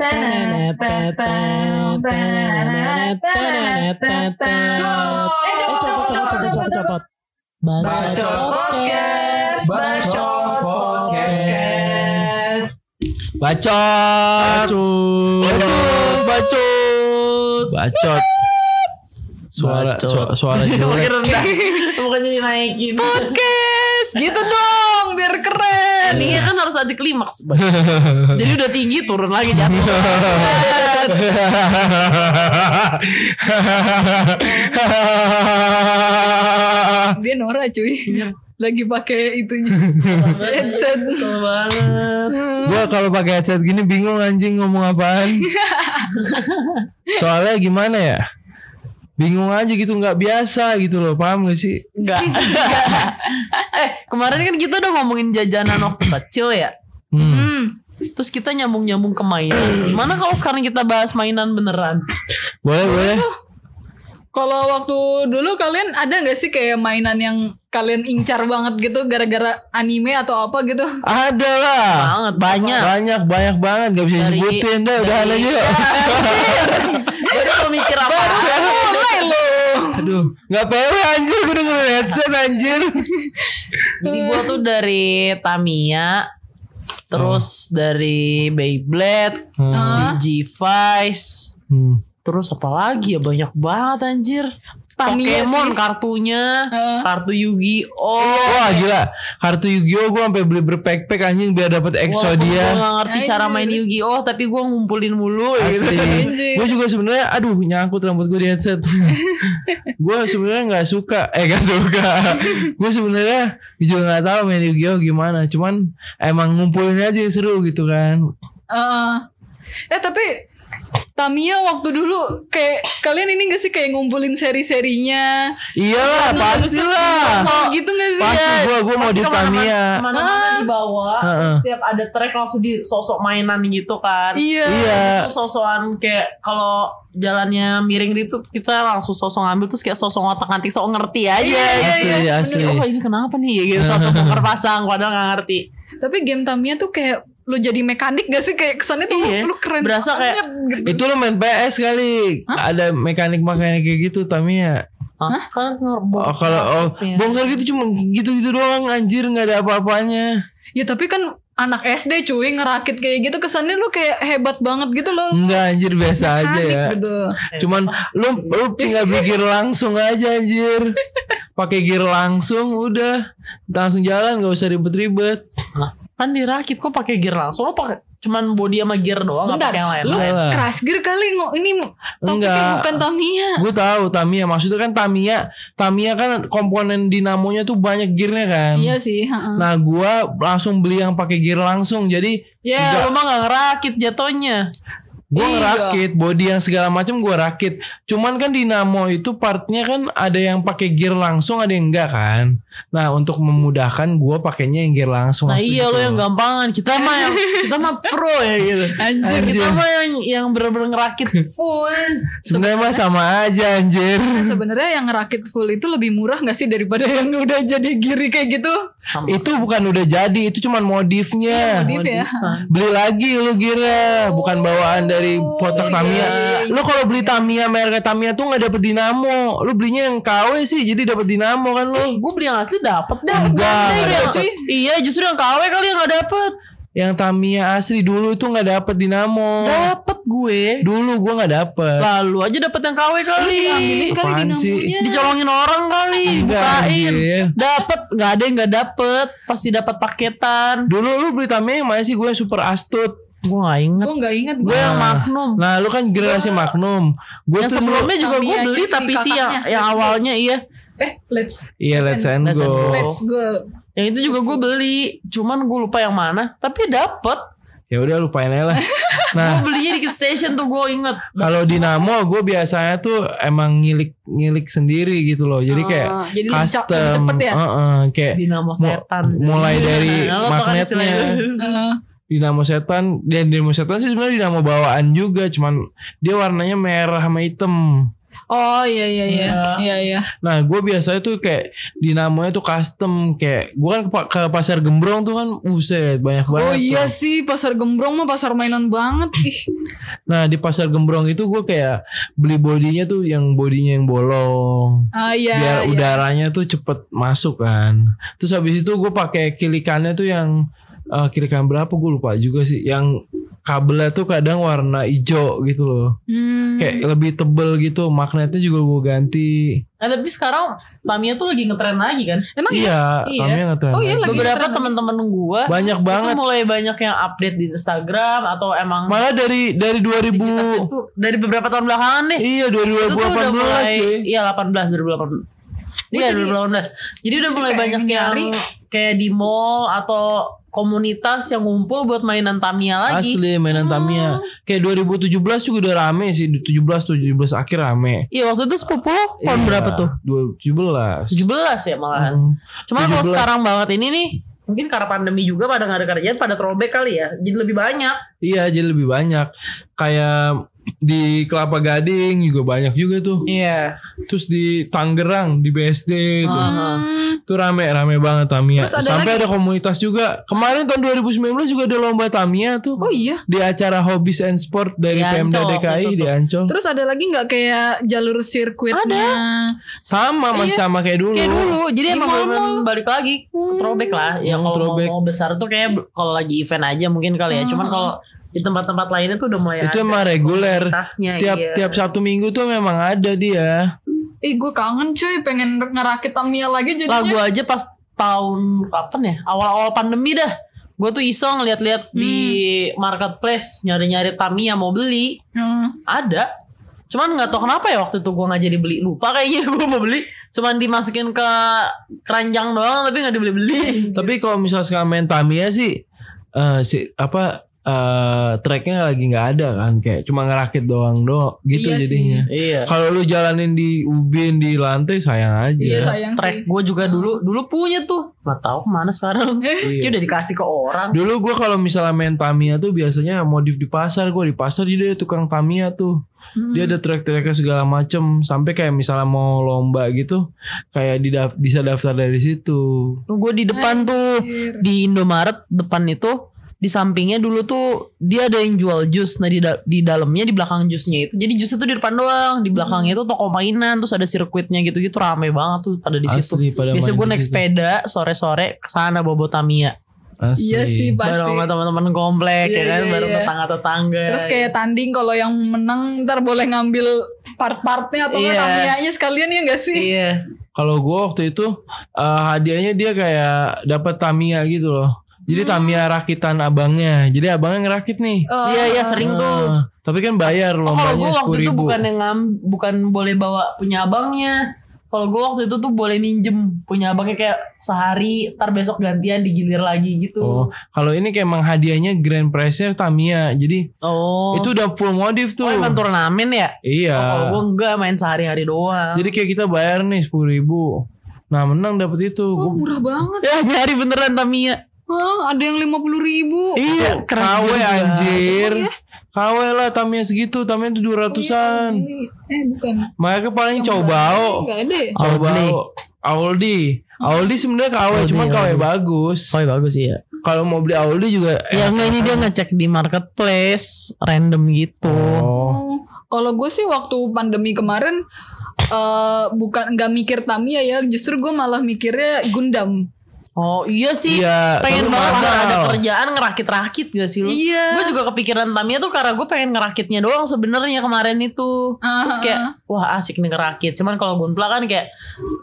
Eh, cepet, cepet, cepet, cepet, cepet. Bacot podcast. Bacot podcast. Bacot. Bacot. Bacot. Bacot. Suara Bacot. su- suara Makin jelek. rendah. Bukannya dinaikin. Podcast gitu dong biar keren. Iya kan harus ada klimaks. Jadi udah tinggi turun lagi jatuh. Dia Nora cuy. Lagi pakai itunya headset. Gua kalau pakai headset gini bingung anjing ngomong apaan. Soalnya gimana ya? Bingung aja gitu nggak biasa gitu loh paham gak sih? Enggak. eh kemarin kan kita udah ngomongin jajanan waktu kecil ya. Hmm. Hmm. Terus kita nyambung-nyambung ke mainan. Gimana kalau sekarang kita bahas mainan beneran? Boleh boleh. Kalau waktu dulu kalian ada nggak sih kayak mainan yang kalian incar banget gitu gara-gara anime atau apa gitu? Ada lah. Banget banyak. Banyak banyak banget gak bisa Dari- disebutin dah udah aja yuk. Baru mikir apa? Lo. Nggak PW anjir gue dengerin headset anjir. Jadi gua tuh dari Tamiya, terus dari Beyblade, Hmm. Digivice, Hmm. terus apa lagi ya banyak banget anjir. Tamiya Pokemon sih. kartunya, Heeh. kartu Yu-Gi-Oh. Wah gila, kartu Yu-Gi-Oh gue sampai beli berpack-pack anjing biar dapat Exodia. gue gak ngerti cara Anjir. main Yu-Gi-Oh tapi gue ngumpulin mulu gitu. Asli. Anjir. gue juga sebenarnya, aduh nyangkut rambut gue di headset. gue sebenarnya nggak suka, eh nggak suka. gue sebenarnya juga nggak tahu main Yu-Gi-Oh gimana. Cuman emang ngumpulin aja yang seru gitu kan. Heeh. eh tapi Tamiya waktu dulu kayak kalian ini gak sih kayak ngumpulin seri-serinya? Iya lah, pastilah. So, gitu gak sih? Pasti gue gue mau di Tamiya. Mana-mana dibawa, Heeh. terus setiap ada track langsung di sosok mainan gitu kan. Iya. Iya. Sosokan kayak kalau jalannya miring gitu kita langsung sosok ngambil terus kayak sosok otak nganti sok ngerti aja. Iya, iya, Asli, iya. asli. Oh ini kenapa nih gitu sosok poker pasang padahal gak ngerti. Tapi game Tamiya tuh kayak lu jadi mekanik gak sih kayak kesannya tuh Iya. lu, lu keren Berasa kayak- banget gitu. Itu lo main PS kali. Ada mekanik-mekanik kayak gitu Tamiya. Hah? Kan Oh, kalau oh, bongkar gitu cuma gitu-gitu doang anjir nggak ada apa-apanya. Ya tapi kan anak SD cuy ngerakit kayak gitu kesannya lu kayak hebat banget gitu loh. Enggak anjir biasa aja Mekanik ya. gitu. Cuman lu lu tinggal gear langsung aja anjir. Pakai gear langsung udah langsung jalan nggak usah ribet-ribet. Kan dirakit kok pakai gear langsung lo pakai cuman body sama gear doang nggak Bentar, pakai yang lain. lu crash gear kali ngo ini topiknya bukan Tamiya. Gue tahu Tamiya maksudnya kan Tamiya Tamiya kan komponen dinamonya tuh banyak gearnya kan. Iya sih, heeh. Nah gua langsung beli yang pakai gear langsung jadi Ya lu mah gak ngerakit jatuhnya. Gue Iya. ngerakit body yang segala macam gue rakit. Cuman kan dinamo itu partnya kan ada yang pakai gear langsung ada yang enggak kan. Nah untuk memudahkan gue pakainya yang gear langsung. Nah iya gitu. lo yang gampangan. Kita mah yang kita mah pro ya gitu. Anjir. Kita mah yang yang bener-bener ngerakit full. Sebenarnya mah sama aja anjir. Nah, sebenarnya yang ngerakit full itu lebih murah gak sih daripada yang udah jadi giri kayak gitu? itu bukan udah jadi, itu cuman modifnya. Modif ya. Beli lagi lu gearnya, bukan bawaan dari kotak iya, Tamiya. iya, Lu kalau beli Tamiya merek Tamiya tuh nggak dapet dinamo. Lu belinya yang KW sih, jadi dapet dinamo kan lu. Gue beli yang asli dapet dah. Enggak, dapet. Iya justru yang KW kali yang gak dapet. Yang Tamiya asli dulu itu nggak dapet dinamo. Dapet gue. Dulu gua nggak dapet. Lalu aja dapet yang KW kali. Ambilin kali Apaan sih? dinamonya. Dicolongin orang kali, Enggak, bukain. anjir. Dapet, nggak ada yang nggak dapet. Pasti dapat paketan. Dulu lu beli Tamiya yang mana sih? Gue yang super astut. Gue nggak inget. Gue gak inget Gue gue. yang Magnum. Nah, lu kan generasi Magnum. Gue yang tuh sebelumnya juga gue beli si tapi sih yang, yang go. awalnya iya. Eh, let's Iya, let's and Let's and go. go. let's go. Yang itu juga gue beli. Cuman gue lupa yang mana. Tapi dapet. Ya udah lupain aja lah. Gue Nah, belinya di Kid Station tuh gue inget. kalau dinamo gue biasanya tuh emang ngilik ngilik sendiri gitu loh. Jadi kayak Ah, jadi cap- lebih custom. cepet ya? Heeh, kayak Dinamo setan. mulai dari Nah, magnetnya. istilahnya? Dinamo setan dan dinamo setan sih sebenarnya dinamo bawaan juga, cuman dia warnanya merah sama hitam. Oh iya iya iya. Iya. Iya iya. Nah gue biasanya tuh kayak dinamonya tuh custom kayak gue kan ke, pa- ke pasar Gembrong tuh kan uset banyak banget. Oh iya tuh. sih pasar Gembrong mah pasar mainan banget. Ih. Nah di pasar Gembrong itu gue kayak beli bodinya tuh yang bodinya yang bolong. Ah iya. biar iya. udaranya tuh cepet masuk kan. Terus habis itu gue pakai kilikannya tuh yang eh, kilikan berapa gue lupa juga sih. Yang kabelnya tuh kadang warna hijau gitu loh. Hmm. Kayak lebih tebel gitu. Magnetnya juga gue ganti. Nah, tapi sekarang Tamiya tuh lagi ngetren lagi kan. Emang iya. Iya, Iya. kami ngetren. Oh iya, lagi Beberapa teman-teman gua Banyak itu banget. mulai banyak yang update di Instagram atau emang Malah dari dari 2000 aktivitas itu dari beberapa tahun belakangan deh. Iya itu tuh udah 2018 mulai cuy. iya 18 2018. Iya jadi- 2018. Jadi udah mulai banyak yang nyari. Kayak di mall atau komunitas yang ngumpul buat mainan Tamiya lagi. Asli mainan Tamiya. Kayak 2017 juga udah rame sih. 17 17 akhir rame. Iya waktu itu sepupu tahun Iya, berapa tuh? 17. 17 ya malahan. Hmm. Cuman kalau 17. sekarang banget ini nih mungkin karena pandemi juga pada nggak ada kerjaan pada throwback kali ya. Jadi lebih banyak. Iya jadi lebih banyak Kayak di Kelapa Gading juga banyak juga tuh Iya. Terus di Tangerang Di BSD tuh Aha. Tuh rame rame banget Tamiya Terus ada Sampai lagi- ada komunitas juga Kemarin tahun 2019 juga ada lomba Tamiya tuh Oh iya. Di acara Hobbies and Sport Dari Di Pemda Ancol DKI itu Di. Ancol Terus ada lagi nggak kayak jalur sirkuitnya? Sama masih Iya. sama kayak dulu Kayak dulu, jadi Di emang balik lagi ke throwback lah. Ya Hmm, kalau throwback. mau, mau besar tuh kayak kalau lagi event aja mungkin kali ya. Cuman Hmm. kalau di tempat-tempat lainnya tuh udah mulai Itu ada emang reguler Tiap iya. tiap Sabtu Minggu tuh memang ada dia Ih gue kangen cuy pengen ngerakit Tamiya lagi Lah jadinya. gue aja pas tahun kapan ya? Awal-awal pandemi dah. Gue tuh iseng lihat-lihat di marketplace nyari-nyari Tamiya mau beli. Hmm. Ada. Cuman nggak tahu kenapa ya waktu itu gue nggak jadi beli. Lupa kayaknya gue mau beli. Cuman dimasukin ke keranjang doang tapi nggak dibeli-beli. Tapi kalau misal sekarang main Tamiya sih eh si apa eh tracknya lagi nggak ada kan kayak cuma ngerakit doang doang gitu Iya sih. jadinya. Iya. Kalau lu jalanin di ubin di lantai sayang aja. Iya sayang track sih. gue juga dulu dulu punya tuh nggak tahu ke mana sekarang Iya. Udah dikasih ke orang Dulu gua kalau misalnya main Tamiya tuh biasanya modif di pasar gua di pasar jadi ada tukang Tamiya tuh. Hmm. Dia ada track-tracknya segala macem sampai kayak misalnya mau lomba gitu kayak di bisa daftar dari situ. gue di depan tuh Anjir. di Indomaret depan itu di sampingnya dulu tuh dia ada yang jual jus nah di da- di dalamnya di belakang jusnya itu jadi jusnya tuh di depan doang di belakangnya itu toko mainan terus ada sirkuitnya gitu-gitu rame banget tuh pada di situ Asli pada biasa main gue naik sepeda sore-sore ke sana bawa Tamiya Asli. Iya sih pasti. bareng sama teman-teman komplek Iya, ya kan iya, bareng iya. tetangga-tetangga Terus kayak tanding kalau yang menang ntar boleh ngambil part-partnya atau nggak Iya. Tamiya-nya sekalian ya gak sih? iya Kalau gue waktu itu eh, hadiahnya dia kayak dapat Tamiya gitu loh. Jadi Tamiya rakitan abangnya. Jadi abangnya ngerakit nih. Oh, iya iya sering tuh Ah, tapi kan bayar Oh, kalau gue waktu itu bukan yang ngam- bukan boleh bawa punya abangnya. Kalau gue waktu itu tuh boleh minjem punya abangnya kayak sehari, ntar besok gantian digilir lagi gitu. Oh, kalau ini kayak emang hadiahnya grand prize-nya Tamiya. Jadi Oh. itu udah full modif tuh. Oh, emang turnamen ya? Iya. Oh, kalau gue enggak main sehari-hari doang. Jadi kayak kita bayar nih sepuluh ribu. Nah menang dapet itu. Oh, murah banget. ya nyari beneran Tamiya. Hah, ada yang 50 ribu. Iya, KW anjir. Oh, iya? KW lah Tamiya segitu. Tamiya itu dua ratusan. Ini, eh bukan. Mereka paling Yang cobao. Enggak ada ya? Cobao. Auldi. Auldi sebenarnya KW cuman KW bagus. Oh, bagus sih ya. Kalau mau beli Auldi juga Ya enggak ini dia ngecek di marketplace random gitu. Oh. Oh, Kalau gue sih waktu pandemi kemarin eh bukan nggak mikir Tamiya ya, justru gue malah mikirnya Gundam. Oh, iya sih. Iya, pengen banget mahal. ada kerjaan ngerakit-rakit gak sih lu? Iya. Gue juga kepikiran Tamiya tuh karena gue pengen ngerakitnya doang sebenarnya kemarin itu. Ah, Terus kayak wah asik nih ngerakit. Cuman kalau Gunpla kan kayak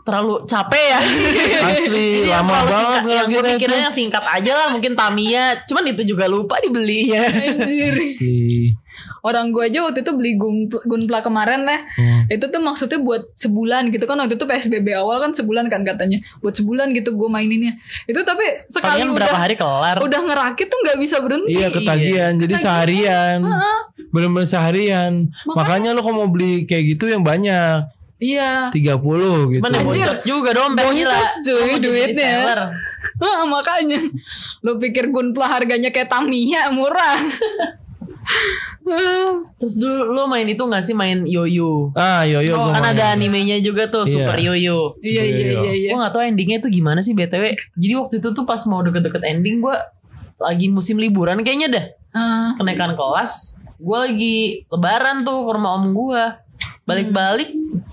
terlalu capek ya. Asli yang lama banget singkat, yang gue yang singkat aja lah mungkin Tamiya. Cuman itu juga lupa dibeli ya. Anjir. Orang gue aja waktu itu beli Gunpla, Gunpla kemarin lah. Hmm. Itu tuh maksudnya buat sebulan gitu kan waktu itu PSBB awal kan sebulan kan katanya. Buat sebulan gitu gue maininnya. Itu tapi sekali Palingan udah berapa hari kelar. udah ngerakit tuh nggak bisa berhenti. Iya ketagihan jadi seharian. Bener-bener seharian. Makanya lo kalau mau beli kayak gitu yang banyak. Iya. 30 gitu. Boncos juga gila. Boncos, cuy, duitnya. Hah, makanya lu pikir Gunpla harganya kayak Tamiya murah. Terus dulu lo main itu gak sih main yoyo? Ah, yo yo Oh, Kan ada animenya juga tuh Iya. Super Yoyo. Iya iya iya iya. Gue gak tau endingnya tuh gimana sih BTW. Jadi waktu itu tuh pas mau deket-deket ending gue lagi musim liburan kayaknya dah. Ah. Kenaikan kelas. Gue lagi lebaran tuh ke rumah om gue. Balik-balik.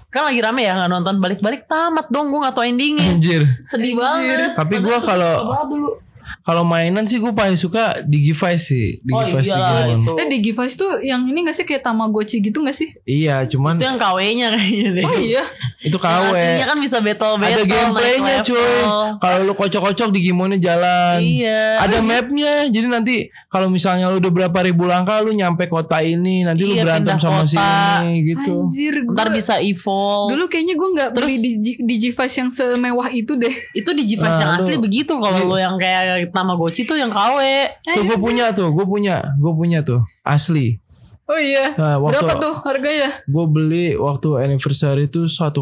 Kan lagi rame ya gak nonton balik-balik tamat dong gue gak tau endingnya. Anjir. Sedih banget. Tapi tuh kalau-. Kalau mainan sih gue paling suka Digivice sih. Oh Digivice iyalah Digimon. itu. Eh di Givice tuh yang ini gak sih kayak Tamagotchi gitu gak sih? Iya, cuman Itu yang KW-nya kayaknya deh. Oh iya. itu Yang KW. aslinya kan bisa battle-battle. Ada gameplaynya cuy. Kalau lu kocok-kocok Digimonnya jalan. Iya. Ada mapnya, jadi nanti kalau misalnya lu udah berapa ribu langkah lu nyampe kota ini, nanti lu Iya, berantem pindah sama kota. sini gitu. Anjir gue. Ntar bisa evolve. Dulu kayaknya gue gak Terus- beli di, G- di Givice yang semewah itu deh. itu di G5 Nah, yang lu- asli begitu kalau lo yang kayak Tamagotchi tuh yang KW. Tuh gue punya tuh, gue punya, gue punya tuh asli. Oh iya. Nah, waktu Berapa tuh harganya? gue beli waktu anniversary itu 1,7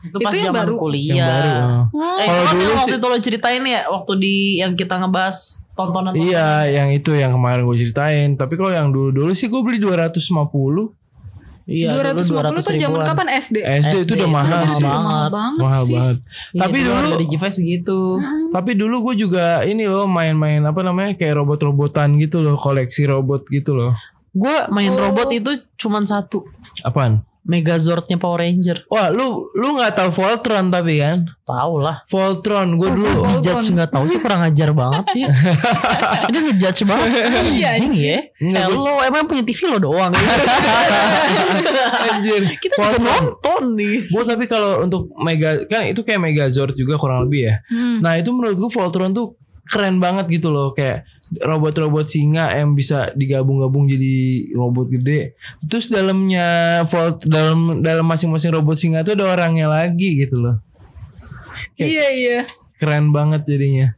Itu pas Itu yang zaman baru? kuliah. yang baru. ah. Eh, Kalau dulu waktu sih- itu lo ceritain ya waktu di yang kita ngebahas tontonan Iya, yang itu yang kemarin gue ceritain. Tapi kalau yang dulu-dulu sih gue beli 250. Iya, dulu 250 tuh zaman kapan SD? SD, itu udah itu mahal mahal sih. banget. mahal banget Mahal sih. banget. Iya, Tapi dulu di G5 segitu. Tapi dulu gue juga ini loh main-main apa namanya kayak robot-robotan gitu loh, koleksi robot gitu loh. Gue main Oh. robot itu cuman satu. Apaan? Megazordnya Power Ranger. Wah, lu lu nggak tahu Voltron tapi kan? Tahu lah. Voltron gue dulu. Voltron. Judge nggak tahu sih kurang ajar banget ya. Ini ngejudge banget. Iya, Anjing ya. Enggak, Hello, emang punya TV lo doang. Anjir. Kita juga Voltron. nonton nih. Gue tapi kalau untuk Mega kan itu kayak Megazord juga kurang lebih ya. Hmm. Nah itu menurut gue Voltron tuh keren banget gitu loh kayak robot-robot singa yang bisa digabung-gabung jadi robot gede. Terus dalamnya Volt dalam dalam masing-masing robot singa tuh ada orangnya lagi gitu loh. Iya iya. Keren banget jadinya.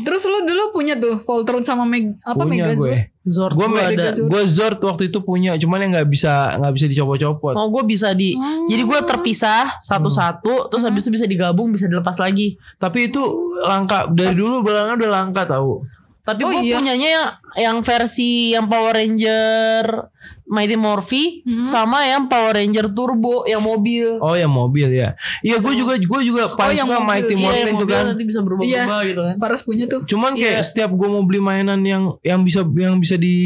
Terus lu dulu punya tuh Voltron sama Meg apa punya Megazord? gue. Zord Gue gua ada. ada. Gue Zord waktu itu punya, cuman yang nggak bisa nggak bisa dicopot-copot. Oh gue bisa di Oh. Jadi gue terpisah Satu-satu Terus habis itu bisa digabung Bisa dilepas lagi Tapi itu langka dari dulu belakangnya udah langka tahu. Tapi Oh, gue iya. punyanya yang Yang versi Yang Power Ranger Mighty Morphe Hmm. Sama yang Power Ranger Turbo Yang mobil Oh yang mobil ya. Iya gue juga gue juga paling yang suka mobil. Mighty Iya, Morphin yang itu kan. nanti bisa berubah-ubah gitu kan Paras punya tuh. Cuman kayak Iya. setiap gue mau beli mainan yang yang bisa yang bisa di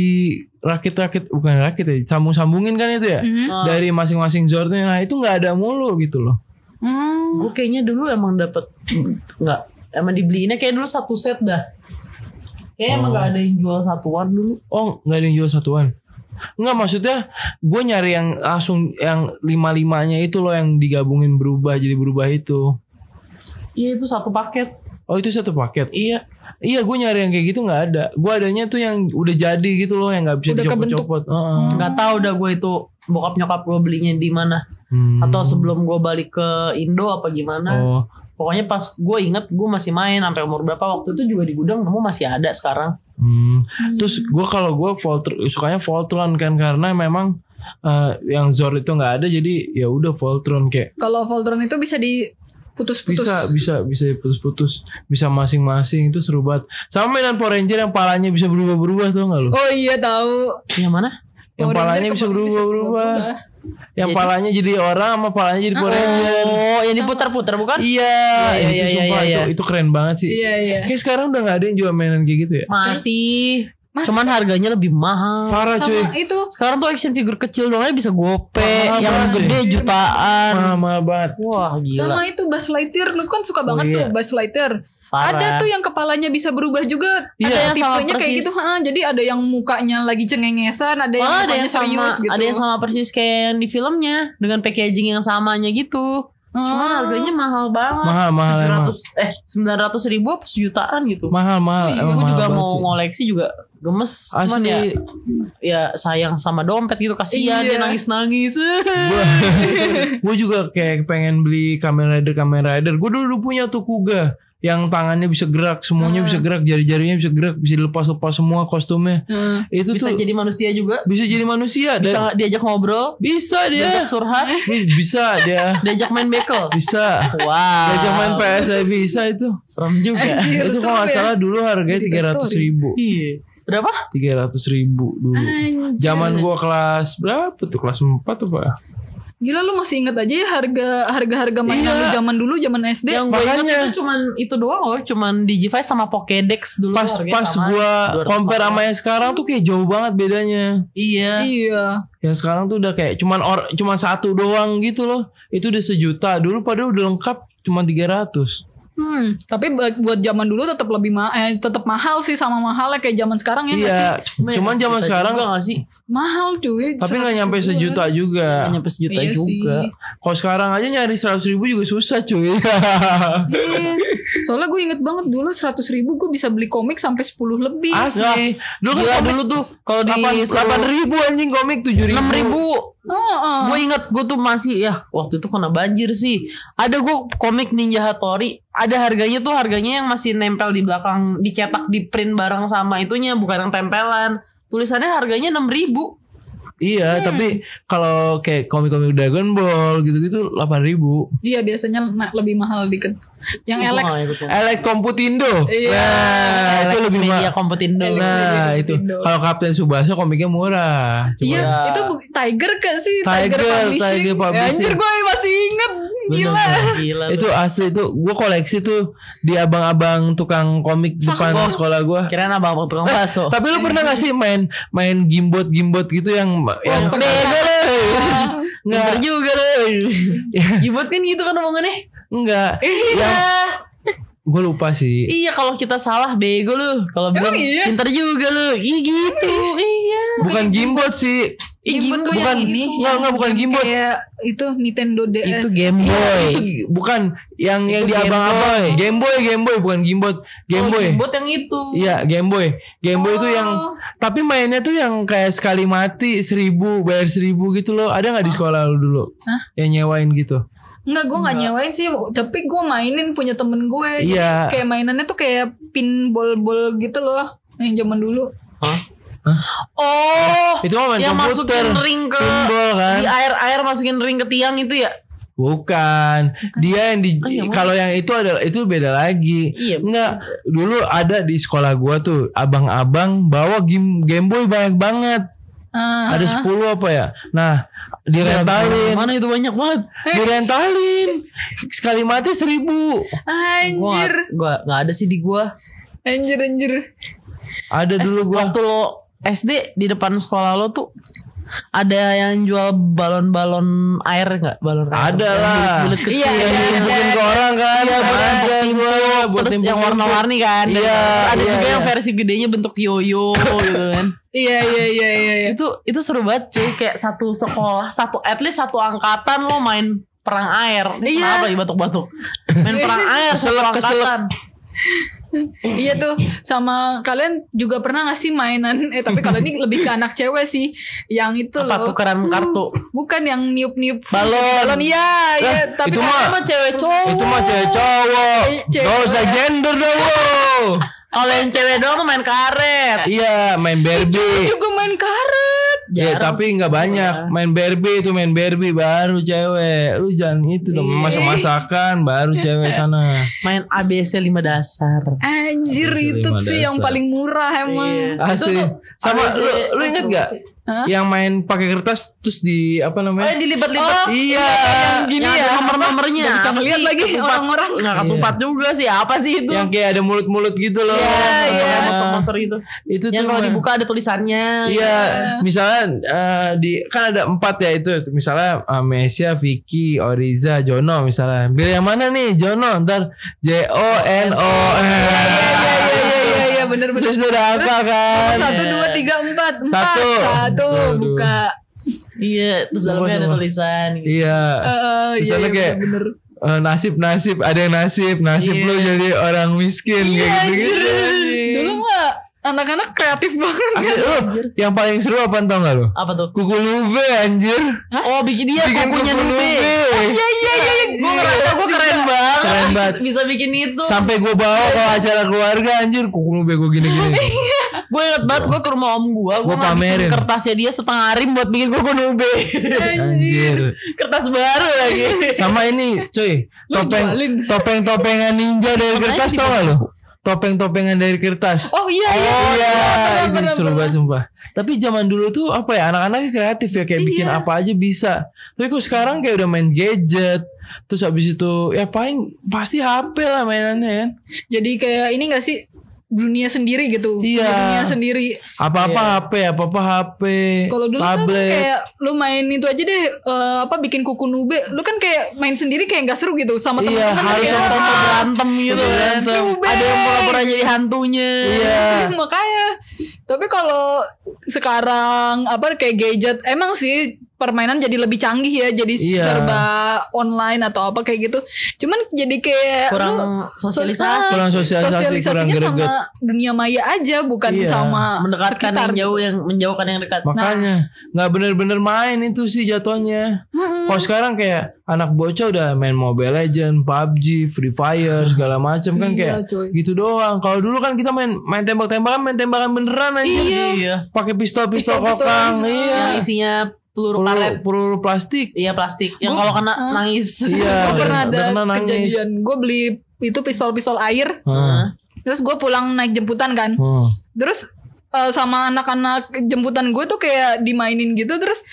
rakit-rakit bukan rakit ya, sambung-sambungin kan itu ya. Hmm. Ah. Dari masing-masing Zordnya nah itu nggak ada mulu gitu loh. Hmm. Gue kayaknya dulu emang dapet Nggak Emang dibeliinnya kayak dulu satu set dah Kayaknya emang Oh. gak ada yang jual satuan dulu Oh nggak ada yang jual satuan. Nggak maksudnya gue nyari yang langsung yang lima limanya itu loh yang digabungin berubah jadi berubah itu. Iya itu satu paket Oh itu satu paket. Iya Iya gue nyari yang kayak gitu nggak ada. Gue adanya tuh yang udah jadi gitu loh yang nggak bisa Udah kebentuk. dicopot-copot. Heeh. nggak tahu dah gue itu bokap nyokap gue belinya di mana Hmm. atau sebelum gue balik ke Indo apa gimana Oh pokoknya pas gue inget gue masih main sampai umur berapa waktu itu juga di gudang kamu masih ada sekarang. Hmm. Terus gue kalau gue Voltron sukanya Voltron kan karena memang eh, yang Zord itu nggak ada jadi ya udah Voltron kayak Kalau Voltron itu bisa diputus-putus. bisa bisa bisa putus-putus bisa masing-masing itu seru banget. Sama mainan Power Ranger yang palanya bisa berubah-berubah tuh nggak lo Oh iya tahu. yang mana? Yang Power palanya Ranger bisa berubah-berubah yang Jadi- palanya jadi orang sama palanya jadi Power Ranger oh yang diputar-putar bukan? Iya Iya, itu iya, iya, sumpah iya, itu iya. itu keren banget sih. Iya iya. kayak sekarang udah nggak ada yang jual mainan kayak gitu ya? Masih. Mas- cuman harganya lebih mahal. Parah cuy. Sama itu. Sekarang tuh action figure kecil doang aja bisa gope Mahal yang banget, gede cuy. jutaan. Mahal banget. Wah gila. Sama itu Buzz Lightyear. Lu kan suka Oh, banget iya. tuh Buzz Lightyear. Parah. Ada tuh yang kepalanya bisa berubah juga. Iya. ada yang sama tipenya kayak gitu. ha. Jadi ada yang mukanya lagi cengengesan, ada yang ada mukanya yang sama serius gitu. ada yang sama persis kayak yang di filmnya dengan packaging yang samanya gitu cuman Hmm. harganya mahal banget mahal mahal emang 700 eh 900 ribu apa sejutaan gitu mahal mahal Iya, emang Gue mahal juga mau sih. ngoleksi juga gemes cuman Asli ya ya sayang sama dompet gitu kasihan Iya. dia nangis nangis gue juga kayak pengen beli Kamen Rider Kamen Rider gue dulu punya tuh Kuga yang tangannya bisa gerak semuanya Hmm. bisa gerak jari-jarinya bisa gerak bisa dilepas-lepas semua kostumnya Hmm. itu bisa tuh jadi manusia juga bisa jadi manusia dan bisa diajak ngobrol bisa dia diajak curhat Bi- bisa dia diajak main bekel bisa wow diajak main PS bisa itu serem juga Anjir, itu kalau nggak ya. salah dulu harganya tiga ratus ribu iya Berapa? Tiga ratus ribu dulu. Anjir. Zaman gua kelas berapa tuh? Kelas 4 apa? Gila lu masih inget aja ya harga harga harga mainan Iya. lu zaman dulu zaman SD. Yang gue ingat makanya. itu cuman itu doang loh, cuman Digivice sama Pokédex dulu. Pas pas sama. gua 200 compare sama yang sekarang tuh kayak jauh banget bedanya. Iya. Iya. Yang sekarang tuh udah kayak cuman or, cuman satu doang gitu loh. Itu udah sejuta. Dulu padahal udah lengkap cuman 300. Hmm, tapi buat- zaman dulu tetap lebih ma eh, tetap mahal sih sama mahalnya kayak zaman sekarang ya Iya, sih? cuman zaman sekarang juga gak sih? Mahal cuy. tapi nggak 100 nyampe ribuan. sejuta juga. Gak nyampe sejuta Iya juga. Kalau sekarang aja nyari 100 ribu juga susah cuy. Iya. Soalnya gue inget banget dulu 100 ribu gue bisa beli komik sampai 10 lebih. Asli. Dulu Gila kan komik dulu tuh kalau di 8, ribu anjing komik 7 ribu. enam ribu. Oh, oh. Gue inget gue tuh masih ya waktu itu kena banjir sih. Ada gue komik Ninja Hattori. Ada harganya tuh harganya yang masih nempel di belakang dicetak di print bareng sama itunya bukan yang tempelan. Tulisannya harganya enam ribu. Iya, tapi kalau kayak komik-komik Dragon Ball gitu-gitu 8 ribu. Iya biasanya lebih mahal dikit. Yang Gua Alex. Elek Komputindo. Iya. Nah, itu Alex lebih Media. Alex Nah, itu Komputindo. kalau Kapten Subasa komiknya murah. Cuma Iya, Ya. itu Tiger kan sih? Tiger, Publishing. Tiger Publishing. Ya, anjir gue masih inget. Gila. Gila. itu asli itu gue koleksi tuh di abang-abang tukang komik depan Sama. sekolah gue. Kirain abang tukang bakso. Tapi lu pernah gak sih main main gimbot gimbot gitu yang yang bego loh. Nggak. Juga loh. Gimot kan gitu kan omongannya. Enggak Iya. yang gue lupa sih. Iya kalau kita salah bego lu. Kalau bilang iya? pinter juga lu. Ih gitu. Iya. Bukan gimbot sih. Ih, Gimbot tuh bukan- yang ini. nggak, yang nggak, bukan gimbot. Kayak itu Nintendo DS. Itu Game Boy. Itu bukan yang yang Itu di Game abang-abang. Boy. Game Boy, Game Boy bukan gimbot. Game Oh, Boy. Gimbot yang itu. Iya Game Boy Game Boy itu yang Oh. Tapi mainnya tuh yang kayak sekali mati Seribu Bayar seribu gitu loh Ada gak di sekolah lu dulu Hah? Yang nyewain gitu Enggak, gue nggak nyewain sih, tapi gue mainin punya temen gue. Jadi Iya. kayak mainannya tuh kayak pinball-ball gitu loh, yang zaman dulu. Oh. Itu mah main yang komputer masukin ring ke Pinball kan di air air masukin ring ke tiang itu ya. Bukan Dia yang di Oh, mana? Kalau yang itu ada Itu beda lagi Iya, Enggak Dulu ada di sekolah gua tuh Abang-abang Bawa game, game Boy banyak banget Ah, Ada 10 apa ya Nah Direntalin Mana itu banyak banget. Direntalin Sekali mati seribu anjir, nggak- gua nggak ada sih di gua. anjir, anjir. Ada dulu gua Waktu lo SD di depan sekolah lo tuh ada yang jual balon-balon air nggak? Balon air. Ada Yang lah. bulat-bulat kecil. Iya, yang iya, ditimpukin ke orang kan Iya, buat ada timpuk, buat terus yang timpuk-timpuk. warna-warni kan. Iya, ada iya, juga iya. yang versi gedenya bentuk yoyo gitu kan. Iya, iya, iya, iya. iya. itu itu seru banget cuy kayak satu sekolah, satu at least satu angkatan lo main perang air. Ini Iya. Kenapa lagi batuk-batuk? Main perang air satu Keselak, keselak. Iya tuh sama kalian juga pernah gak sih mainan eh tapi kalau ini lebih ke anak cewek sih yang itu Apa loh tukeran kartu? bukan yang niup-niup Balon. balon iya iya tapi itu kan- mah- cewek cowok. Itu mah cewek cowok. Eh. Gak usah gender dong. Kalau yang cewek doang tuh main karet. Iya, main Barbie. juga main karet Ya, Jarang tapi nggak banyak. Main Barbie itu main Barbie baru cewek. Lu jangan itu dong Iya. masak-masakan baru cewek sana. Main ABC 5 dasar. anjir Masih itu sih yang dasar. paling murah emang Iya. Asli. Itu tuh Sama ABC lu, lu inget gak? Hah? Yang main pakai kertas terus di apa Oh namanya? yang dilipat-lipat. Oh, iya. yang gini Yang ya nomor-nomornya. Bisa sih? lagi orang-orang. Nggak ketupat juga sih. Apa sih itu? Yang kayak ada mulut-mulut gitu loh. Iya, Iya, iya. monster-monster gitu. Itu Yang tuh kalau dibuka ada tulisannya. Iya, misalnya eh, di kan ada empat ya itu, misalnya uh, Mesia, Vicky, Oriza, Jono misalnya. Pilih yang mana nih, Jono? Ntar J O N O. iya iya iya iya bener bener Terus udah angka kan. satu dua tiga empat empat Satu. satu buka Iya, terus dalamnya ada tulisan. Gitu. Iya. Misalnya iya, kayak bener eh, nasib nasib ada yang nasib nasib Iya. lu jadi orang miskin Iya, kayak gitu gitu. Anak-anak kreatif banget Asli, lu, yang paling seru apa tau gak lu? Apa tuh? Kuku lube anjir. Oh bikin dia Bikin kukunya kuku nube. nube. Iya iya iya. Gue ngerasa gue keren banget. Keren banget. Bisa bikin itu. Sampai gue bawa ke acara keluarga anjir kuku nube gue gini-gini. Gue inget banget gue ke rumah om gue. Gue Gua pamerin. ngabisin kertasnya dia setengah rim buat bikin kuku nube. Anjir. Kertas baru lagi. Sama ini cuy, topeng topeng-topengan ninja dari kertas tau gak lu? Topeng-topengan dari kertas. Oh iya iya. Oh iya, Pernah, itu pernah, seru pernah. banget sumpah. Tapi zaman dulu tuh apa ya anak-anaknya kreatif ya kayak bikin Iya. apa aja bisa. Tapi kok sekarang kayak udah main gadget. Terus habis itu ya paling pasti HP lah mainannya kan. Jadi kayak ini gak sih dunia sendiri gitu. Iya. Punya Dunia sendiri. Apa-apa HP, apa-apa HP. Kalau dulu tuh tablet. kayak lu main itu aja deh eh, apa bikin kuku nube. Lu kan kayak main sendiri kayak nggak seru gitu sama Iya, teman-teman harus kayak, sosok "Ah, berantem gitu Iya, kan. Nube." Jadi hantunya Iya. makanya. Tapi kalau sekarang apa kayak gadget emang sih permainan jadi lebih canggih ya jadi Iya. serba online atau apa kayak gitu. Cuman jadi kayak kurang lu sosialisasi Kurang sosialisasi, kurang sosialisasinya sama greget. dunia maya aja bukan Iya. sama mendekatkan sekitar. yang jauh yang menjauhkan yang dekat Makanya nggak bener-bener main itu sih jatuhnya. Mm-mm. Kalau sekarang kayak anak bocah udah main Mobile Legend, PUBG, Free Fire segala macam kan Iya, kayak coy. gitu doang. Kalau dulu kan kita main main tembak-tembakan, main tembakan beneran aja. iya Pakai pistol-pistol kokang, iya. yang isinya peluru Peluru, karet peluru plastik. iya plastik yang kalau kena nangis Iya. gue pernah udah ada pernah nangis. kejadian gue beli itu pistol-pistol air Hah. terus gue pulang naik jemputan kan Oh. terus eh, sama anak-anak jemputan gue tuh kayak dimainin gitu terus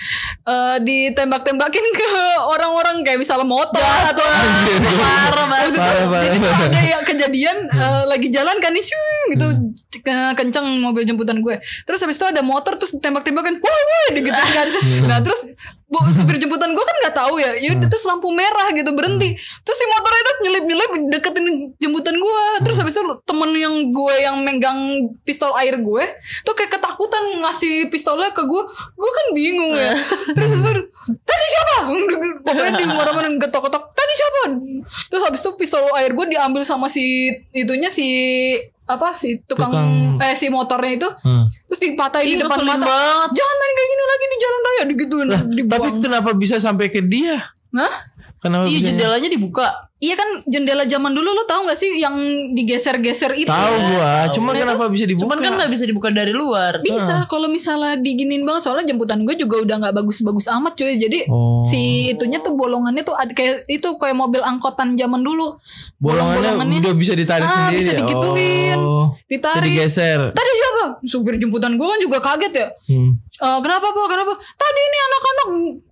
eh, ditembak-tembakin ke orang-orang kayak misalnya motor atau parah banget. Jadi ada yang kejadian eh, lagi jalan kan nih syung, gitu. Ke- kenceng mobil jemputan gue. Terus habis itu ada motor terus tembak-tembakan woi woi digituin kan. Nah terus bu, supir jemputan gue kan nggak tahu ya. Ya udah terus lampu merah gitu berhenti. Terus si motor itu nyelip nyelip deketin jemputan gue terus habis itu temen yang gue yang megang pistol air gue tuh kayak ketakutan ngasih pistolnya ke gue gue kan bingung ya. Terus habis itu tadi siapa? Pokoknya di mana-mana getok-getok tadi siapa? Terus habis itu pistol air gue diambil sama si itunya si apa si tukang, Tukang- eh si motornya itu Hmm. terus dipatahin di depan mata banget. jangan main kayak gini lagi di jalan raya digituin Tapi dibuang kenapa bisa sampai ke dia? Hah? Kenapa iya jendelanya dibuka Iya kan jendela zaman dulu lo tau gak sih yang digeser-geser itu? Tahu gua, cuma Nah, kenapa bisa dibuka? cuman kan nggak bisa dibuka dari luar Bisa kalau misalnya diginin banget soalnya jemputan gue juga udah nggak bagus-bagus amat cuy. Jadi Oh. si itunya tuh bolongannya tuh ada kayak itu kayak mobil angkotan zaman dulu. bolongannya udah bisa ditarik Ah, sendiri. bisa ya? digituin. Oh. Bisa Ditarik. digeser. Tadi siapa? Supir jemputan gue kan juga kaget ya. Hmm. Eh, kenapa pak? Kenapa? Tadi ini anak-anak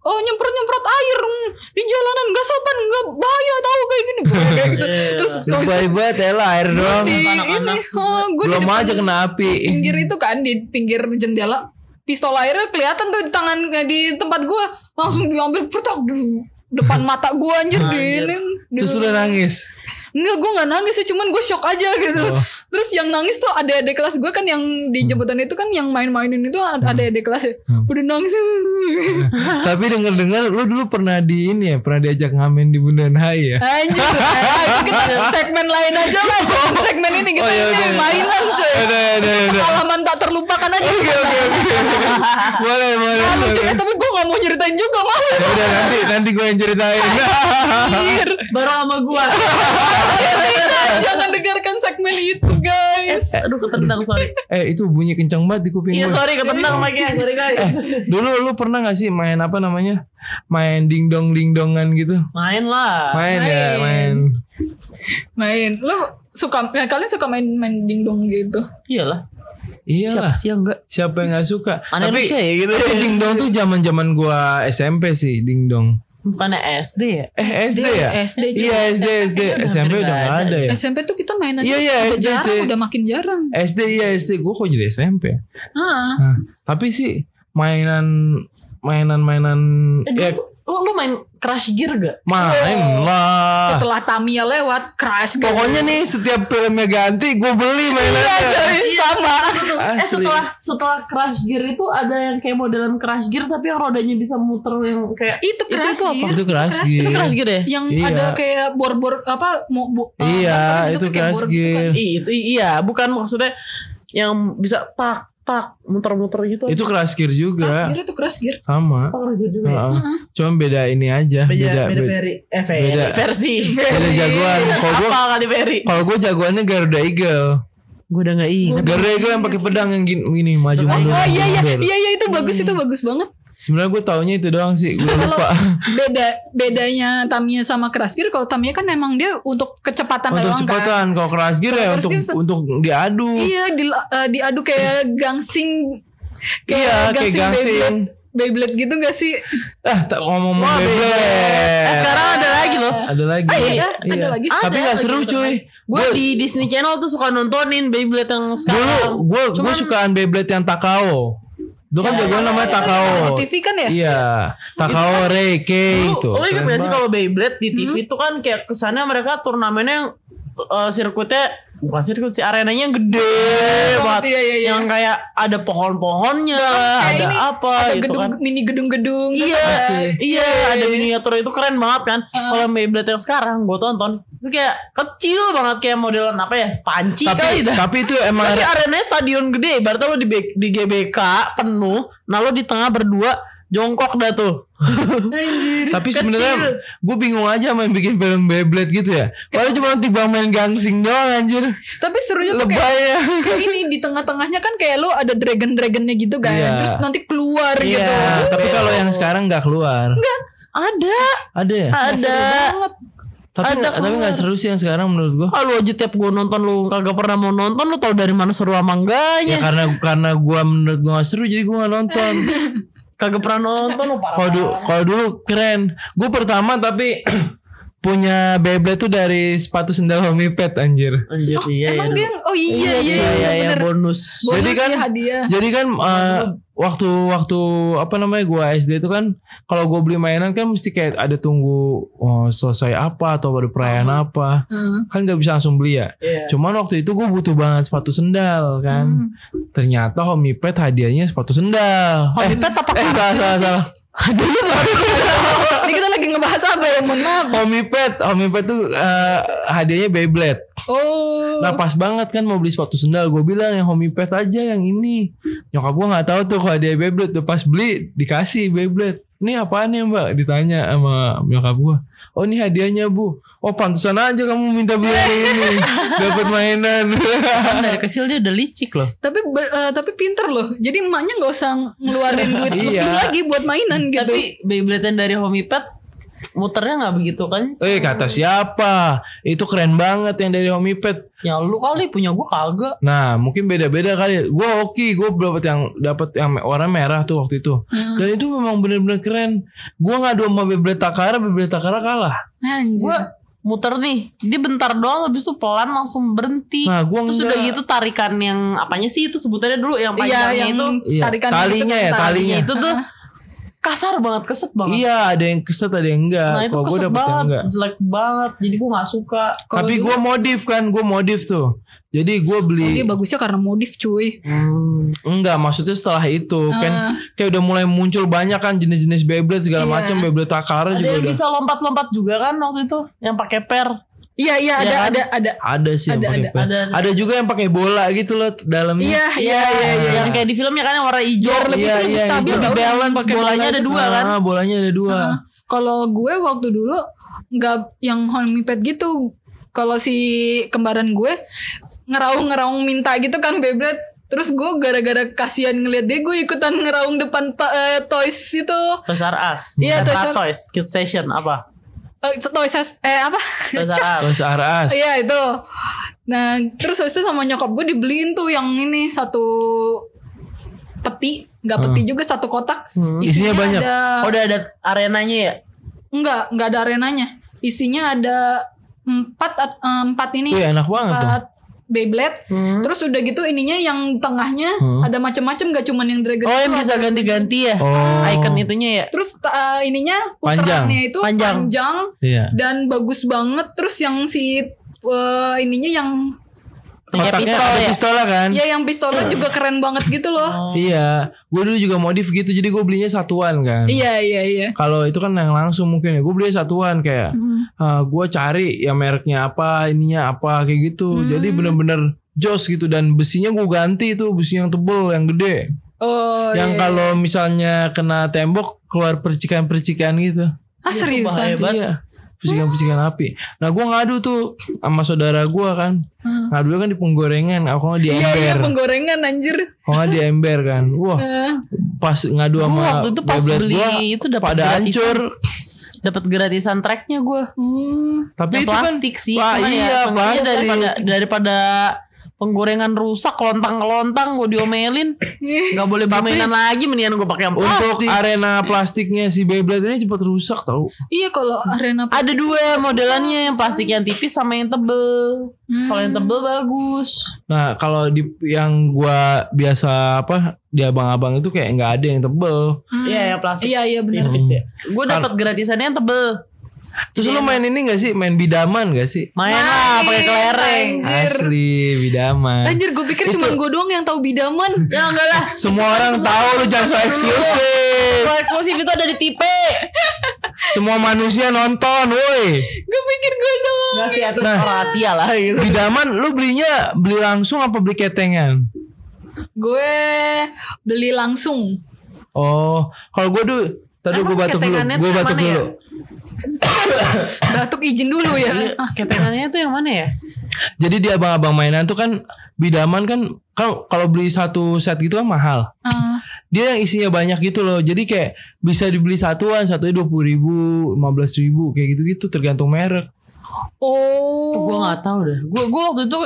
oh, nyemprot-nyemprot air mm, di jalanan nggak sopan, nggak bahaya tahu kayak gini. Gue kayak gitu. Terus ya lah air doang. di anak-anak. ini, oh, gue di Belum aja kena api. pinggir itu kan di pinggir jendela pistol airnya kelihatan tuh di tangan eh, di tempat gue langsung diambil pertak di depan mata gue anjir di ini Terus udah nangis. Enggak gue gak nangis sih Cuman gue shock aja gitu Oh. Terus yang nangis tuh Ada adik kelas gue kan Yang di jemputan itu kan Yang main-mainin itu Ada adik kelas ya Hmm. Udah nangis Tapi denger-dengar lu dulu pernah di ini ya, pernah diajak ngamen di Bundaran HI ya? Anjir itu kita segmen lain aja lah Jangan segmen ini Kita Oh, iya, ini iya. mainan coy Udah, udah, udah. Pengalaman tak terlupakan aja Oke, oke, oke. Boleh, boleh. Ah, lucu boleh. ya Tapi gue gak mau nyeritain juga Malu Ya udah nanti nanti gue yang ceritain. Anjir baru sama gua Jangan dengarkan segmen itu guys aduh ketendang sorry eh itu bunyi kencang banget di kuping iya gue. sorry ketendang mic-nya sorry guys Dulu lu pernah gak sih main apa namanya? Main dingdong dingdongan gitu? main lah Main ya, Main. main. Main Lu suka ya, Kalian suka main main dingdong gitu iyalah Iyalah. siapa sih yang enggak Siapa yang gak suka? Aneh tapi ya gitu tapi dingdong tuh zaman-zaman gua SMP sih, dingdong. Bukannya SD ya Eh SD, ya? SD cuy. Iya SD SD SMP udah gak ada ya. SMP tuh kita main aja Iya, iya, udah SD, jarang, udah makin jarang. SD iya SD gua kok jadi SMP. Ah, Nah, tapi sih mainan mainan-mainan eh, ya lu, lu main Crash Gear gak main lah. setelah Tamiya lewat crash kan. Pokoknya nih setiap filmnya ganti gue beli mainannya. Iya coy, sama. eh Asli. setelah setelah Crash Gear itu ada yang kayak modelan Crash Gear tapi yang rodanya bisa muter yang kayak Itu crash itu apa? gear. Itu crash Crash gear. itu Crash Gear ya Yang Iya. ada kayak bor-bor apa mau bo, eh, Iya, tapi itu crash bor gitu kan. gear. Itu iya bukan maksudnya yang bisa tak tak muter-muter gitu Itu crash gear juga. Crash gear itu crash gear. Sama. apa Crash Gear juga ya? Heeh. Cuma beda ini aja. beda Beda, beda, beda, veri eh veri beda. versi beda jagoan. Kalau gue apa kali veri kalau gue jagoannya Garuda Eagle. gue udah nggak ingat Garuda Eagle yang pakai pedang yang gini, gini maju Oh, mundur. oh iya iya iya iya itu bagus itu bagus banget. Sebenarnya gue taunya itu doang sih. Gue lupa. beda bedanya Tamiya sama Crash Gear kalau Tamiya kan emang dia untuk kecepatan Untuk doang kan. cepatan. Kalau keras gear ya untuk gear se- untuk diadu. Iya di, eh, diadu kayak gangsing kayak Iya, kayak gangsing. Beyblade, Beyblade gitu gak sih? Ah, tak ngomong Wah, Beyblade. Eh, sekarang ada lagi loh. Ada lagi. Ah, iya, ada lagi. Tapi Ada, nggak seru cuy. Gue di Disney Channel tuh suka nontonin Beyblade yang Dulu sekarang. gue gue Cuman- sukaan Beyblade yang Takao. Itu kan Ya, jagoan namanya Ada Takao. TV kan ya? Iya, Takao Reike itu. lu ingat Keren gak sih kalau Beyblade di TV itu kan kayak kesannya mereka turnamennya yang eh, sirkuitnya bukan sirkuit sih arenanya yang gede Oh, banget. iya, iya, iya. Yang kayak ada pohon-pohonnya, Kayak ada ini, apa ada gitu gedung kan. mini gedung-gedung Iya, ada- iya, ada miniatur itu keren banget kan. Kalau Beyblade yang sekarang gue tonton itu kayak kecil banget kayak modelan apa ya, panci kali Tapi dah. tapi itu emang Tapi arenanya stadion gede, berarti lo di, B- di GBK penuh, nah lo di tengah berdua jongkok dah tuh. Tapi sebenarnya gue bingung aja main bikin film Beyblade gitu ya. Padahal cuma tiba main gangsing doang anjir. Tapi serunya tuh kayak ya. kayak ini di tengah-tengahnya kan kayak lu ada dragon-dragonnya gitu kan. Iya. Terus nanti keluar Iya. gitu. Tapi kalau yang sekarang nggak keluar. Ada, Ada ya? Ada. banget. Tapi ada tapi nggak seru sih yang sekarang menurut gue. Ah lu aja tiap gue nonton lu kagak pernah mau nonton lu tau dari mana seru sama enggaknya. Ya karena karena gue menurut gue gak seru jadi gue gak nonton. Kagak pernah nonton parah. Kalau dulu kalau dulu keren. Gue pertama tapi punya Beyblade tuh dari sepatu sendal Homipet anjir. Anjir iya Emang iya. dia oh iya iya iya, iya, iya, iya, bener. bonus. Bonus Jadi kan- ya hadiah. Jadi kan eh, waktu waktu apa namanya gua SD itu kan kalau gue beli mainan kan mesti kayak ada tunggu oh, selesai apa atau ada perayaan apa. Hmm. Kan nggak bisa langsung beli ya. Iya. Cuman waktu itu gue butuh banget sepatu sendal kan. Hmm. Ternyata Homipet hadiahnya sepatu sendal. eh, Homipet apa eh, salah salah salah. Ini kita lagi ngebahas apa ya? Mohon maaf. Homipet, Homipet tuh eh, hadiahnya Beyblade. Oh. Nah pas banget kan mau beli sepatu sendal Gue bilang yang Homipet aja yang ini Nyokap gue gak tahu tuh kalau hadiah Beyblade tuh Pas beli dikasih Beyblade Ini apaan ya mbak Ditanya sama nyokap gue Oh ini hadiahnya bu Oh pantesan aja kamu minta beli ini Dapat mainan Kan dari kecil dia udah licik loh. tapi ber- eh, tapi pinter loh. Jadi emaknya nggak usah ngeluarin duit Iya. lebih lagi buat mainan gitu. Tapi Beyblade yang dari Homipet muternya nggak begitu kan? Eh kata siapa Itu keren banget yang dari Homipet Ya lu kali punya gua kagak. Nah mungkin beda-beda kali Gue oke Gue dapet yang dapat yang warna merah tuh waktu itu Hmm. Dan itu memang bener-bener keren Gue ngadu sama Beyblade Takara Beyblade Takara kalah Anjir. Gua muter nih, dia bentar doang habis itu pelan langsung berhenti. Nah, gua Terus enggak. udah gitu tarikan yang apanya sih itu sebutannya dulu yang Iya, panjangnya yang itu Iya, tarikan talinya gitu kan, ya, tali. talinya. itu tuh kasar banget, keset banget. Iya ada yang keset ada yang enggak Nah itu gue keset banget, enggak jelek banget. Jadi gua nggak suka. Kalau Tapi gue modif kan Gue modif tuh Jadi gue Oh, beli dia bagusnya karena modif cuy. Hmm. Enggak maksudnya setelah itu Kan Ah. kayak udah mulai muncul banyak kan Jenis-jenis Beyblade segala Iya. macam Beyblade Takara Ada juga yang udah bisa lompat-lompat juga kan waktu itu, yang pakai per. Iya iya ada Iya kan? ada ada. Ada sih yang Ada, pakai ada. Ada, ada, ada. juga yang pakai bola gitu loh dalamnya Iya iya iya iya. Yang kayak di filmnya kan yang warna hijau. Biar lebih Iya, tuh lebih iya, stabil iya. tau, Lebih yang balance, pakai bolanya bola ada itu. dua kan. Ah, bolanya ada dua Nah, kalau gue waktu dulu nggak yang homipad gitu. Kalau si kembaran gue ngeraung-ngeraung minta gitu kan Beyblade. Terus gue gara-gara kasihan ngeliat dia gue ikutan ngeraung depan ta- eh, toys itu. Toys R Us. Iya, Eh, Toys R- Toys, Kids Station apa? Eh, toys eh apa? Toys R Us. Iya itu. Nah terus habis itu sama nyokap gue dibeliin tuh yang ini satu peti, nggak peti juga satu kotak. Hmm. Isinya banyak. Ada, Oh, udah ada arenanya ya? Enggak, enggak ada arenanya. Isinya ada empat at- eh, empat ini, Wih enak banget tuh empat Beyblade. Hmm. Terus udah gitu ininya yang tengahnya Hmm. ada macam-macam gak cuman yang dragon. Oh, yang bisa ganti-ganti ya? Oh. Icon itunya ya? Terus eh, ininya Panjang. puterannya itu Panjang. panjang. Iya dan bagus banget. Terus yang si eh, ininya yang Kotaknya pistol ada ya? pistolnya kan ya yang pistolnya juga keren banget gitu loh. Oh. Iya Gue dulu juga modif gitu Jadi gue belinya satuan kan Iya iya iya. Kalau itu kan yang langsung mungkin ya Gue beli satuan kayak Hmm. gue cari ya mereknya apa ininya apa kayak gitu Hmm. jadi bener-bener jos gitu dan besinya gue ganti itu besi yang tebel yang gede Oh yang iya. kalau misalnya kena tembok keluar percikan-percikan gitu Ah seriusan? Hebat. iya Percikan-percikan api. Nah gue ngadu tuh sama saudara gue kan. Ngadu kan di penggorengan. Aku nggak di Iya iya ember. penggorengan anjir. Kalau nggak di ember kan. Wah Eh, pas ngadu sama waktu itu pas beli gua, itu dapat pada gratisan. hancur. Dapat gratisan tracknya gue. hmm. Tapi Yang itu kan plastik sih. Wah, cuman iya, ya, plastik. daripada daripada penggorengan rusak lontang-lontang gue diomelin. Nggak boleh bermainan lagi mendingan gue pakai yang Untuk plastik. arena plastiknya si Beyblade ini cepat rusak tau. Iya kalau arena ada dua modelannya yang plastik yang tipis sama yang tebel. Kalau yang tebel bagus. Nah kalau di yang gua biasa apa di abang-abang itu kayak nggak ada yang tebel. Iya yang plastik Iya iya benar. tipis ya. Gue dapat gratisannya yang tebel Terus lu main ini gak sih? Main bidaman gak sih? main lah pakai kelereng Anjir. Asli bidaman. Anjir gue pikir cuma gue doang yang tahu bidaman. ya enggak lah Semua orang tahu lu jangan so eksklusif. kalau eksplosif itu ada di tipe Semua manusia nonton, woi. gue pikir gue doang. nggak sih itu Nah. rahasia lah gitu Bidaman lu belinya beli langsung apa beli ketengan? Gue beli langsung. Oh, kalau gue dulu Tadi gue batuk dulu, gue batuk mana ya? Batuk izin dulu ya. Ah, ketengannya itu yang mana ya Jadi di abang-abang mainan tuh kan bidaman kan kan kalau beli satu set gitu kan mahal. Ah, Dia yang isinya banyak gitu loh. Jadi kayak bisa dibeli satuan, satunya dua puluh ribu, lima belas ribu, kayak gitu-gitu tergantung merek. oh. gue nggak tahu deh gue gue waktu itu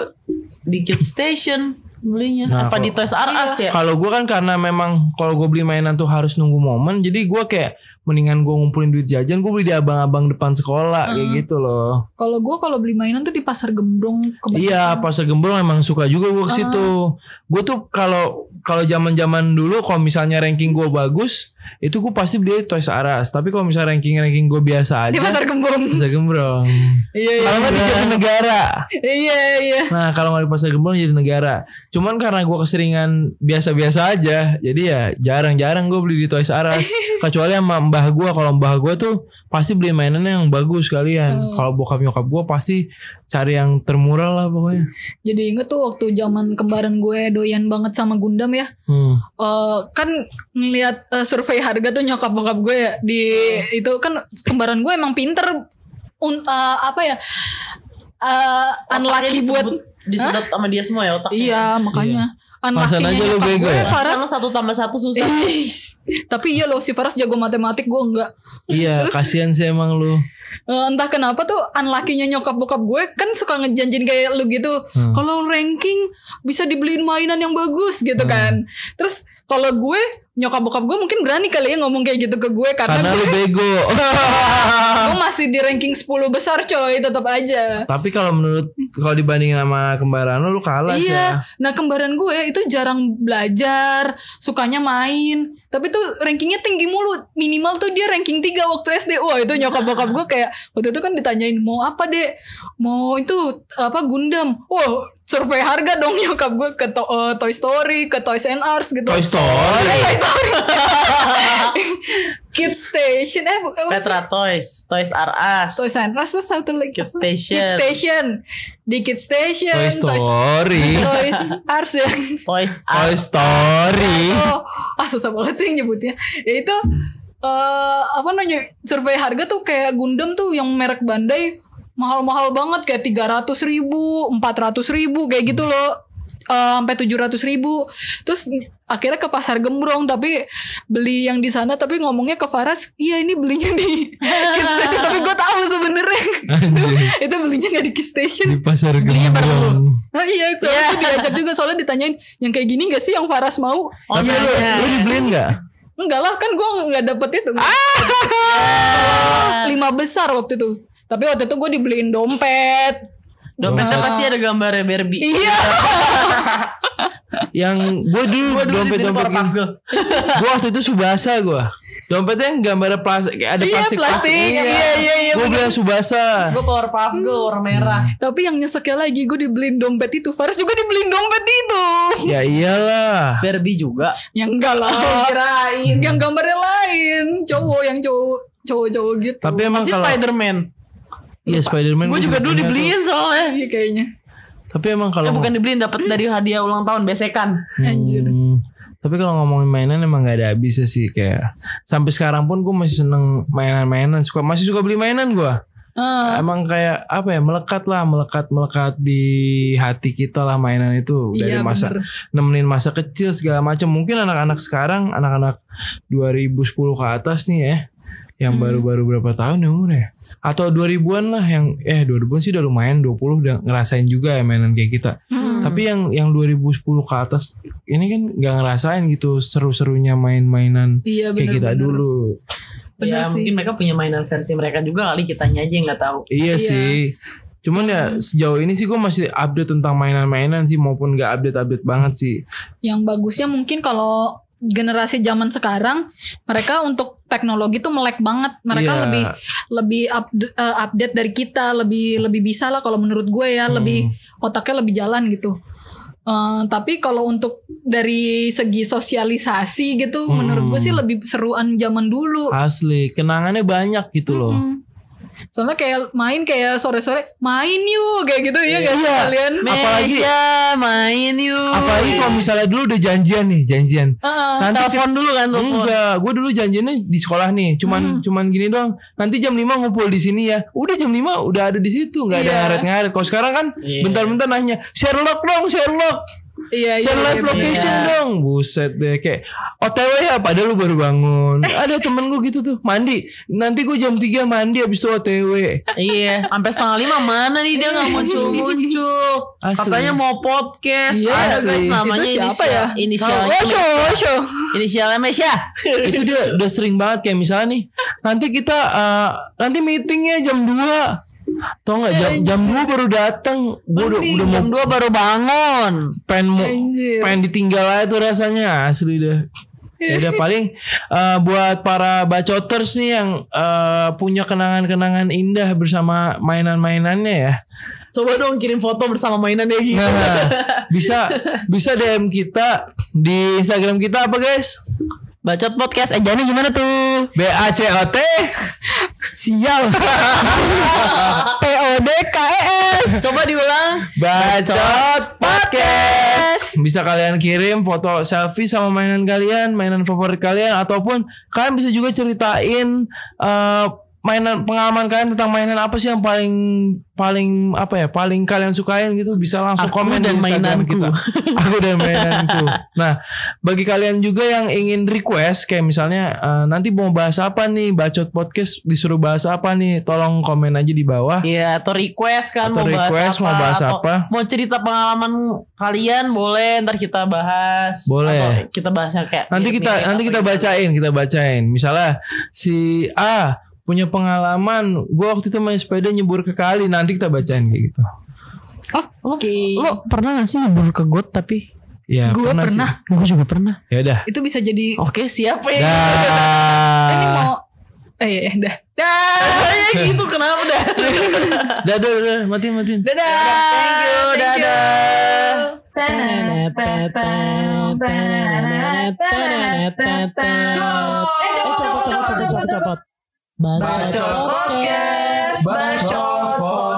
di Kids Station belinya Nah, apa kalau- di Toys R Us ya Kalau gue kan karena memang kalau gue beli mainan tuh harus nunggu momen, jadi gue kayak mendingan gue ngumpulin duit jajan, gue beli di abang-abang depan sekolah kayak gitu loh. Kalau gue kalau beli mainan tuh di pasar gembrong kebanyakan. Iya, pasar Gembrong emang suka juga gue ke situ. Gue tuh kalau kalau zaman-zaman dulu kalau misalnya ranking gue bagus, itu gue pasti beli Toys R Us. Tapi kalau misalnya ranking-ranking gue biasa aja, Di pasar gembrong. pasar Gembrong. Iya iya. Kalau nggak di Jatinegara. Iya iya. Nah kalau nggak di pasar Gembrong jadi negara. Cuman karena gue keseringan biasa-biasa aja, jadi ya jarang-jarang gue beli di Toys R Us. Kecuali sama mbah gue, kalau mbah gue tuh pasti beli mainan yang bagus kalian. Kalau bokap nyokap gue pasti cari yang termurah lah pokoknya. Jadi inget tuh waktu zaman kembaran gue doyan banget sama Gundam ya. Hmm. Eh, kan ngelihat eh, survei harga tuh nyokap bokap gue ya. Di itu kan kembaran gue emang pinter. Un, eh, apa ya? Eh unlucky Otaknya buat disebut- disedot sama dia semua ya otaknya. Iya makanya. Unlucky-nya aja lu bego gue ya? Faras. Karena satu tambah satu susah. Tapi iya loh si Faras jago matematik gue enggak. Iya, kasihan sih emang lu. Eh, entah kenapa tuh unlucky-nya nyokap bokap gue kan suka ngejanjin kayak lu gitu. Hmm. Kalau ranking bisa dibeliin mainan yang bagus gitu kan. Terus kalau gue nyokap bokap gue mungkin berani kali ya ngomong kayak gitu ke gue karena, Karena lu bego. gue masih di ranking 10 besar coy tetap aja. Tapi kalau menurut kalau dibandingin sama kembaran lu, lu kalah sih ya. Iya, nah kembaran gue itu jarang belajar, sukanya main. Tapi tuh rankingnya tinggi mulu. Minimal tuh dia ranking 3 waktu SD. Wah itu nyokap bokap gue kayak waktu itu kan ditanyain mau apa dek? Mau itu apa Gundam? Wah survei harga dong nyokap gue ke to- eh, Toy Story, ke Toys and Ars gitu. Toy Story. Eh, Toy Story. Kids Station eh bu- apa sih? Petra Toys Toys R Us Toys and Ars tuh satu lagi. Kids? Station. Kids Station. Di Kids Station. Toy Toys- Story. Toys Ars ya. Toys Toy R Story. Oh, ah susah banget sih nyebutnya. Ya itu eh apa namanya? Survei harga tuh kayak Gundam tuh yang merek Bandai mahal-mahal banget kayak 300 ribu, 400 ribu kayak gitu loh. Eh, sampai 700 ribu Terus akhirnya ke pasar gembrong Tapi beli yang di sana Tapi ngomongnya ke Faras Iya ini belinya di Kids Station Tapi gue tahu sebenarnya. Itu belinya gak di Kids Station Di pasar gembrong. Nah, iya, soalnya tuh diajak juga soalnya ditanyain yang kayak gini gak sih yang Faras mau? Oh Tapi iya lu, iya. lu dibeliin gak? Enggak lah, kan gue nggak dapet itu. Lima besar waktu itu. Tapi waktu itu gue dibeliin dompet. Dompetnya pasti ada gambarnya Barbie Iya. Yang gue dulu Gue dulu dompet dompet Girl gue waktu itu subasa gue. Dompetnya yang gambar plastik, kayak ada Iya, plastik. plastik. Iya, iya, iya, Gue beli yang subasa. Gue Powerpuff Girl warna merah Tapi yang nyeseknya lagi gue dibeliin dompet itu. Faras juga dibeliin dompet itu. Ya iyalah. Barbie juga yang enggak lah. Kirain yang gambarnya lain. Cowok yang cowok cowok-cowok gitu. Tapi emang Pasti kalau Spiderman Iya Spiderman Gue juga dulu punya tuh. dibeliin soalnya. Iya kayaknya. Tapi emang kalau Eh bukan dibeliin dapat dari hadiah ulang tahun besekan. Anjir. Hmm, tapi kalau ngomongin mainan emang gak ada habisnya sih kayak sampai sekarang pun gue masih seneng mainan-mainan. Suka masih suka beli mainan gue Ah, emang kayak apa ya melekat lah melekat melekat di hati kita lah mainan itu. Dari iya masa bener. nemenin masa kecil segala macam. Mungkin anak-anak sekarang anak-anak 2010 ke atas nih ya yang Hmm. baru-baru berapa tahun ya umurnya atau 2000-an lah yang eh 2000-an sih udah lumayan 20 udah ngerasain juga ya mainan kayak kita Hmm. tapi yang yang 2010 ke atas ini kan nggak ngerasain gitu seru-serunya main-mainan Iya kayak bener kita bener. dulu Bener ya sih. mungkin mereka punya mainan versi mereka juga kali kitanya aja yang nggak tahu. Iya Iya. sih. Cuman ya sejauh ini sih gue masih update tentang mainan-mainan sih maupun gak update-update banget sih. Yang bagusnya mungkin kalau generasi zaman sekarang mereka untuk teknologi tuh melek banget. Mereka Iya. lebih lebih up- eh, update dari kita, lebih lebih bisa lah kalau menurut gue ya, Hmm. lebih otaknya lebih jalan gitu. Eh, tapi kalau untuk dari segi sosialisasi gitu, Hmm. menurut gue sih lebih seruan zaman dulu. Asli, kenangannya banyak gitu loh. Soalnya kayak main kayak sore-sore main yuk kayak gitu ya guys Iya. kalian. Apalagi- Mesya main yuk. Apalagi kalau misalnya dulu udah janjian nih, janjian. Heeh. Nanti telepon dulu kan telepon. Enggak, gue dulu janjiannya di sekolah nih, cuman cuman gini doang. Nanti jam 5 ngumpul di sini ya. Udah jam 5 udah ada di situ, nggak ada Iya. ngaret-ngaret. Kalau sekarang kan Iya. bentar-bentar nanya, Sherlock dong, Sherlock. Iya iya. Share iya, live iya. location dong Buset deh Kayak OTW ya Padahal lu baru bangun Ada temen gue gitu tuh Mandi Nanti gue jam 3 mandi Abis itu OTW Iya, sampai setengah lima mana nih dia nggak muncul muncul. Asli. Katanya mau podcast. Iya, Ada asli. guys namanya Itu siapa inisial, ya? Inisialnya Osho, Osho. Inisialnya Mesya. Itu dia udah sering banget Kayak misalnya nih Nanti kita eh, Nanti meetingnya jam 2 Tau gak jam, jam 2 baru datang Gue udah, udah mau jam 2 baru bangun. pengen mau pengen ditinggal aja tuh rasanya asli deh ya udah paling eh, buat para bacoters nih yang eh, punya kenangan-kenangan indah bersama mainan-mainannya ya Coba dong kirim foto bersama mainannya gitu. Nah, bisa bisa DM kita di Instagram kita apa guys? Bacot podcast. Eh Jani gimana tuh? B A C O T Sial. P O D K E S. Coba diulang. Bacot Podcast. Bisa kalian kirim foto selfie sama mainan kalian, mainan favorit kalian ataupun kalian bisa juga ceritain eh, mainan pengalaman kalian tentang mainan apa sih yang paling paling apa ya paling kalian sukain gitu bisa langsung Aku komen dan di Instagram mainanku. kita. Aku dan mainanku. Nah, bagi kalian juga yang ingin request kayak misalnya eh, nanti mau bahas apa nih bacot podcast disuruh bahas apa nih tolong komen aja di bawah. Iya, atau request kan Atau mau bahas request, apa? mau bahas atau apa. Mau cerita pengalaman kalian boleh ntar kita bahas. Boleh. Atau kita bahasnya kayak nanti kita nanti kita bacain kita bacain misalnya si A punya pengalaman gua waktu itu main sepeda nyebur ke kali nanti kita bacain kayak gitu Oke. Lo pernah gak sih nyebur ke got tapi? ya Gua pernah. Gue juga pernah. ya udah Itu bisa jadi Oke siapa ya? ini dah mau eh iya, iya, dah. Dah. Kayak gitu kenapa dah? dah dah dah matiin matiin Dadah. Thank you, dadah. Eh, cepet, cepet, cepet, cepet, cepet. Bacot podcast. Bacot podcast